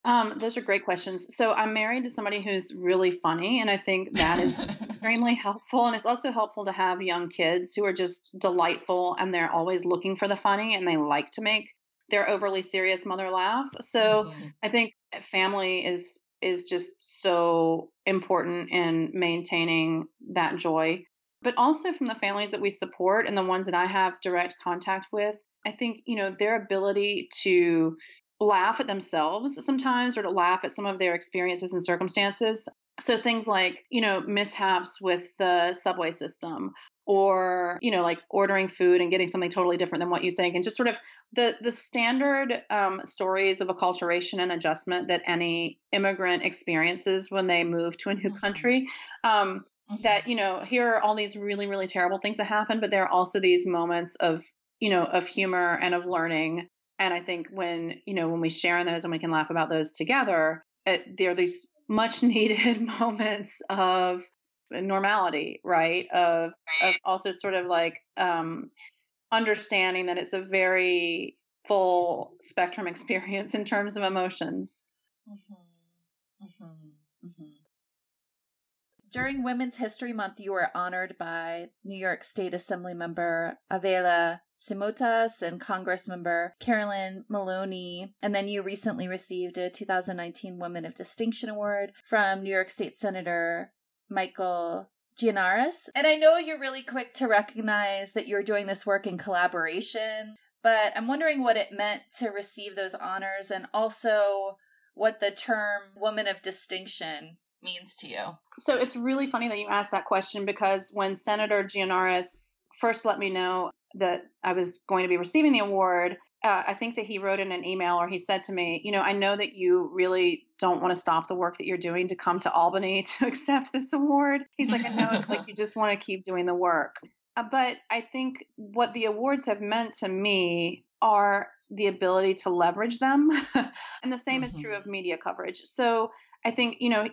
Um, those are great questions. So I'm married to somebody who's really funny, and I think that is extremely helpful. And it's also helpful to have young kids who are just delightful and they're always looking for the funny and they like to make their overly serious mother laugh. So mm-hmm. I think family is is just so important in maintaining that joy but also from the families that we support and the ones that I have direct contact with I think you know their ability to laugh at themselves sometimes or to laugh at some of their experiences and circumstances so things like you know mishaps with the subway system or you know like ordering food and getting something totally different than what you think and just sort of the the standard um, stories of acculturation and adjustment that any immigrant experiences when they move to a new mm-hmm. country um, mm-hmm. that, you know, here are all these really, really terrible things that happen, but there are also these moments of, you know, of humor and of learning. And I think when, you know, when we share in those and we can laugh about those together, it, there are these much needed moments of normality, right? Of, of also sort of like um, understanding that it's a very full spectrum experience in terms of emotions. Mm-hmm. Mm-hmm. Mm-hmm. During Women's History Month, you were honored by New York State Assembly member Aravella Simotas and Congress member Carolyn Maloney. And then you recently received a 2019 Women of Distinction Award from New York State Senator Michael Gianaris. And I know you're really quick to recognize that you're doing this work in collaboration, but I'm wondering what it meant to receive those honors and also what the term woman of distinction means to you. So it's really funny that you asked that question because when Senator Gianaris first let me know that I was going to be receiving the award, uh, I think that he wrote in an email or he said to me, you know, I know that you really don't want to stop the work that you're doing to come to Albany to accept this award. He's like, I know it's like you just want to keep doing the work. Uh, but I think what the awards have meant to me are the ability to leverage them. and the same mm-hmm. is true mm-hmm. of media coverage. So I think, you know,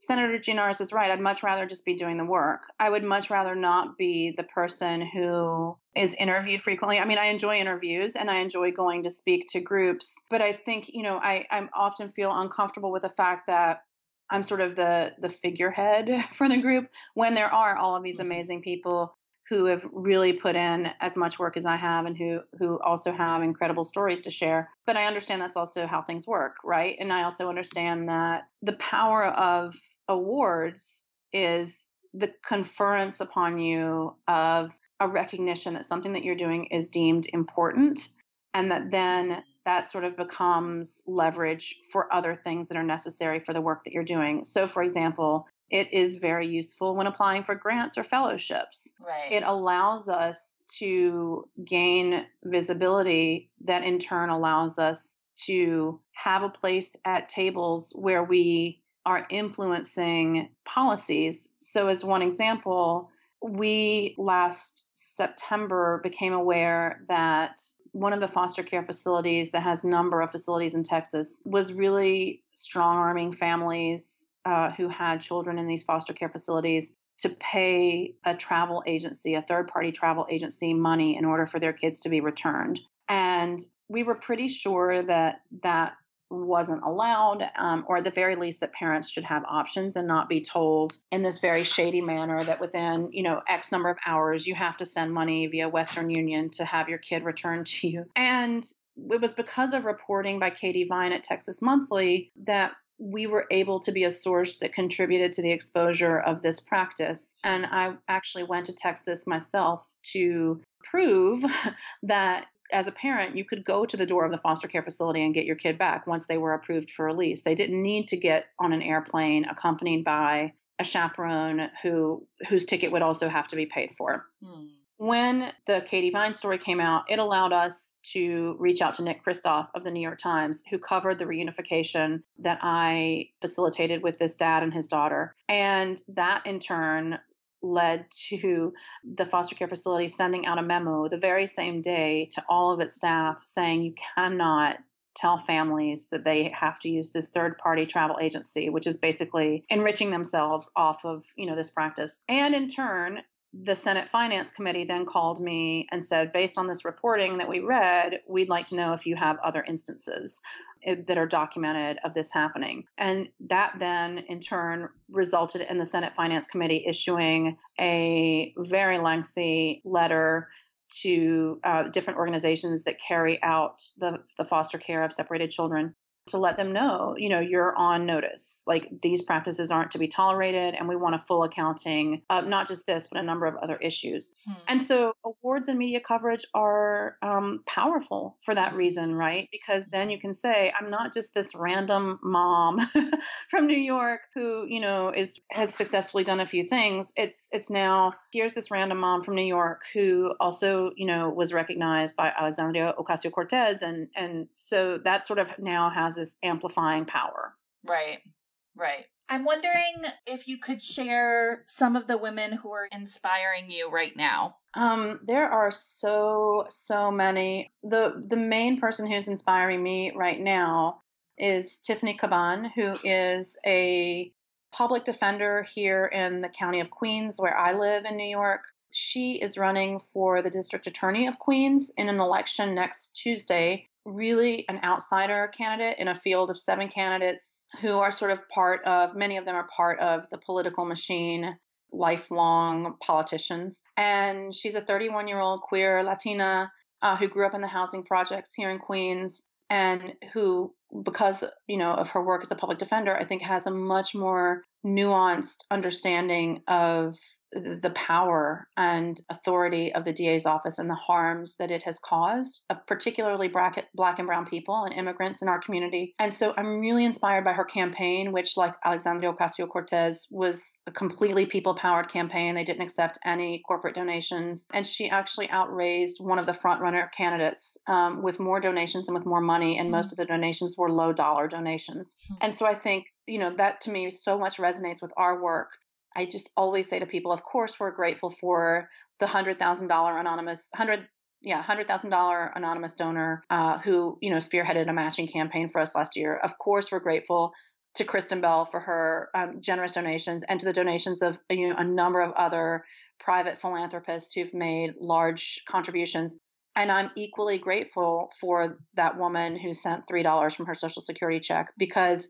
Senator Gianaris is right. I'd much rather just be doing the work. I would much rather not be the person who is interviewed frequently. I mean, I enjoy interviews and I enjoy going to speak to groups, but I think, you know, I, I often feel uncomfortable with the fact that I'm sort of the the figurehead for the group when there are all of these mm-hmm. amazing people who have really put in as much work as I have and who who also have incredible stories to share. But I understand that's also how things work, right? And I also understand that the power of awards is the conference upon you of a recognition that something that you're doing is deemed important and that then that sort of becomes leverage for other things that are necessary for the work that you're doing. So for example, it is very useful when applying for grants or fellowships. Right. It allows us to gain visibility that in turn allows us to have a place at tables where we are influencing policies. So, as one example, we last September became aware that one of the foster care facilities that has a number of facilities in Texas was really strong arming families uh, who had children in these foster care facilities to pay a travel agency, a third party travel agency, money in order for their kids to be returned. And we were pretty sure that that wasn't allowed, um, or at the very least, that parents should have options and not be told in this very shady manner that within, you know, X number of hours, you have to send money via Western Union to have your kid returned to you. And it was because of reporting by Katy Vine at Texas Monthly that we were able to be a source that contributed to the exposure of this practice. And I actually went to Texas myself to prove that as a parent, you could go to the door of the foster care facility and get your kid back once they were approved for release. They didn't need to get on an airplane accompanied by a chaperone who whose ticket would also have to be paid for. Hmm when the Katy Vine story came out, it allowed us to reach out to Nick Kristof of the New York Times, who covered the reunification that I facilitated with this dad and his daughter. And that in turn led to the foster care facility sending out a memo the very same day to all of its staff saying you cannot tell families that they have to use this third party travel agency which is basically enriching themselves off of you know this practice and in turn the Senate Finance Committee then called me and said, based on this reporting that we read, we'd like to know if you have other instances eh, that are documented of this happening. And that then, in turn, resulted in the Senate Finance Committee issuing a very lengthy letter to uh, different organizations that carry out the, the foster care of separated children to let them know, you know, you're on notice. Like these practices aren't to be tolerated, and we want a full accounting of not just this, but a number of other issues. Hmm. And so awards and media coverage are um, powerful for that reason, right? Because then you can say, I'm not just this random mom from New York who, you know, is has successfully done a few things. It's it's now here's this random mom from New York who also, you know, was recognized by Alexandria Ocasio Cortez, and and so that sort of now has this amplifying power. Right. Right. I'm wondering if you could share some of the women who are inspiring you right now. Um, there are so so many. the The main person who's inspiring me right now is Tiffany Caban, who is a public defender here in the county of Queens, where I live in New York. She is running for the district attorney of Queens in an election next Tuesday really an outsider candidate in a field of seven candidates who are sort of part of, many of them are part of the political machine, lifelong politicians. And she's a 31 year old queer Latina uh, who grew up in the housing projects here in Queens and who, because, you know, of her work as a public defender, I think has a much more nuanced understanding of the power and authority of the DA's office and the harms that it has caused, uh, particularly black, black and brown people and immigrants in our community. And so I'm really inspired by her campaign, which, like Alexandria Ocasio Cortez, was a completely people powered campaign. They didn't accept any corporate donations. And she actually outraised one of the frontrunner candidates um, with more donations and with more money. And mm-hmm. most of the donations were low dollar donations. Mm-hmm. And so I think you know that to me so much resonates with our work I just always say to people, of course, we're grateful for the hundred thousand dollar anonymous hundred yeah hundred thousand dollar anonymous donor uh, who you know spearheaded a matching campaign for us last year. Of course, we're grateful to Kristen Bell for her um, generous donations and to the donations of you know a number of other private philanthropists who've made large contributions. And I'm equally grateful for that woman who sent $3 from her Social Security check because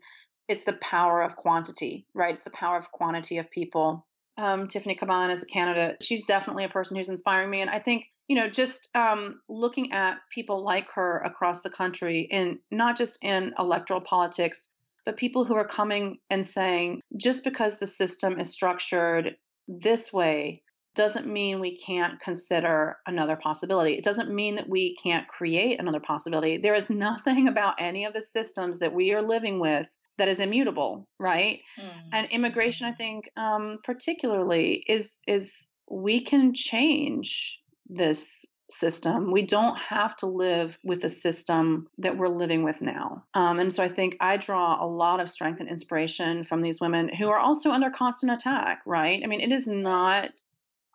it's the power of quantity, right? It's the power of quantity of people. Um, Tiffany Caban is a candidate. She's definitely a person who's inspiring me. And I think, you know, just um, looking at people like her across the country, and not just in electoral politics, but people who are coming and saying, just because the system is structured this way doesn't mean we can't consider another possibility. It doesn't mean that we can't create another possibility. There is nothing about any of the systems that we are living with that is immutable, right? Mm. And immigration, I think, um, particularly is is we can change this system. We don't have to live with the system that we're living with now. Um, and so I think I draw a lot of strength and inspiration from these women who are also under constant attack, right? I mean, it is not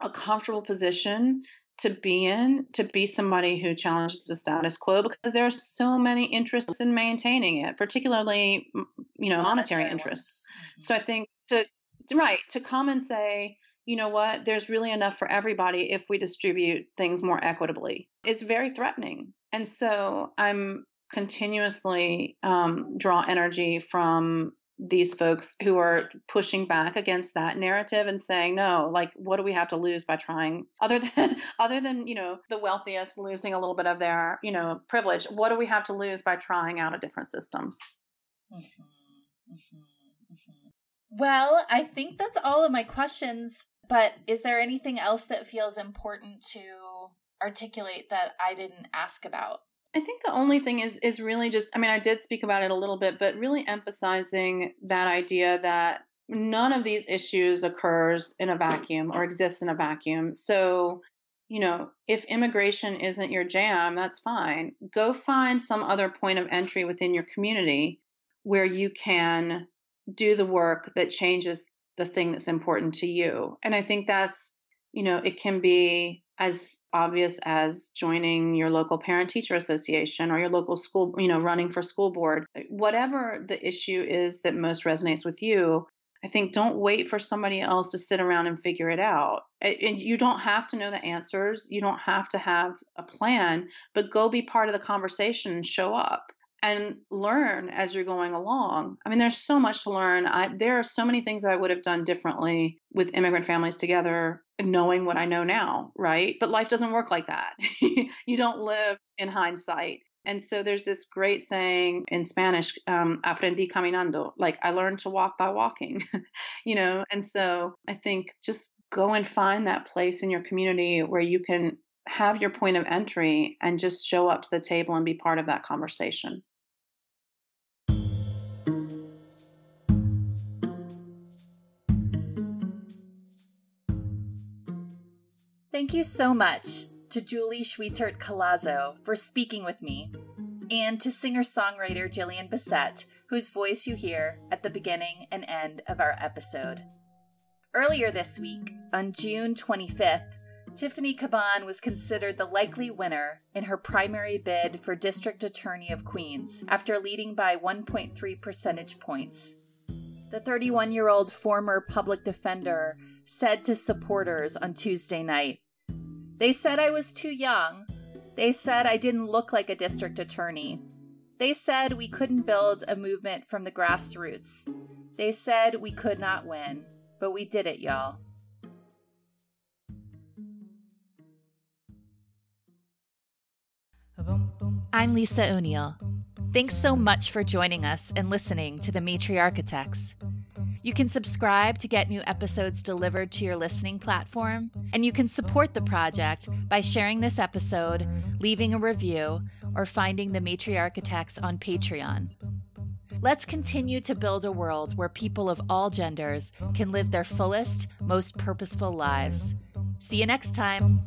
a comfortable position to be in to be somebody who challenges the status quo because there are so many interests in maintaining it particularly you know monetary, monetary interests. Mm-hmm. so i think to right to come and say you know what? There's really enough for everybody if we distribute things more equitably is very threatening. And so i'm continuously um, draw energy from these folks who are pushing back against that narrative and saying no like what do we have to lose by trying? Other than other than you know the wealthiest losing a little bit of their you know privilege what do we have to lose by trying out a different system? Mm-hmm, mm-hmm, well i think that's all of my questions but is there anything else that feels important to articulate that i didn't ask about I think the only thing is is really just I mean I did speak about it a little bit but really emphasizing that idea that none of these issues occurs in a vacuum or exists in a vacuum. So, you know, if immigration isn't your jam, that's fine. Go find some other point of entry within your community where you can do the work that changes the thing that's important to you. And I think that's, you know, it can be as obvious as joining your local parent teacher association or your local school, you know, running for school board. Whatever the issue is that most resonates with you, I think don't wait for somebody else to sit around and figure it out. And you don't have to know the answers. You don't have to have a plan, but go be part of the conversation and show up and learn as you're going along. I mean, there's so much to learn. I, there are so many things that I would have done differently with immigrant families together, knowing what I know now, right? But life doesn't work like that. you don't live in hindsight. And so there's this great saying in Spanish, um, aprendí caminando, like I learned to walk by walking, you know? And so I think just go and find that place in your community where you can have your point of entry and just show up to the table and be part of that conversation. Thank you so much to Julie Schwietert Collazo for speaking with me. and to singer songwriter Jillian Bissett, whose voice you hear at the beginning and end of our episode. Earlier this week, on June 25th, Tiffany Caban was considered the likely winner in her primary bid for District Attorney of Queens after leading by 1.3 percentage points. The 31 year old former public defender said to supporters on Tuesday night They said I was too young. They said I didn't look like a district attorney. They said we couldn't build a movement from the grassroots. They said we could not win, but we did it, y'all. I'm Lisa O'Neill. Thanks so much for joining us and listening to the Matriarchitects. You can subscribe to get new episodes delivered to your listening platform, and you can support the project by sharing this episode, leaving a review, or finding the Matriarch Matriarchitects on Patreon. Let's continue to build a world where people of all genders can live their fullest, most purposeful lives. See you next time.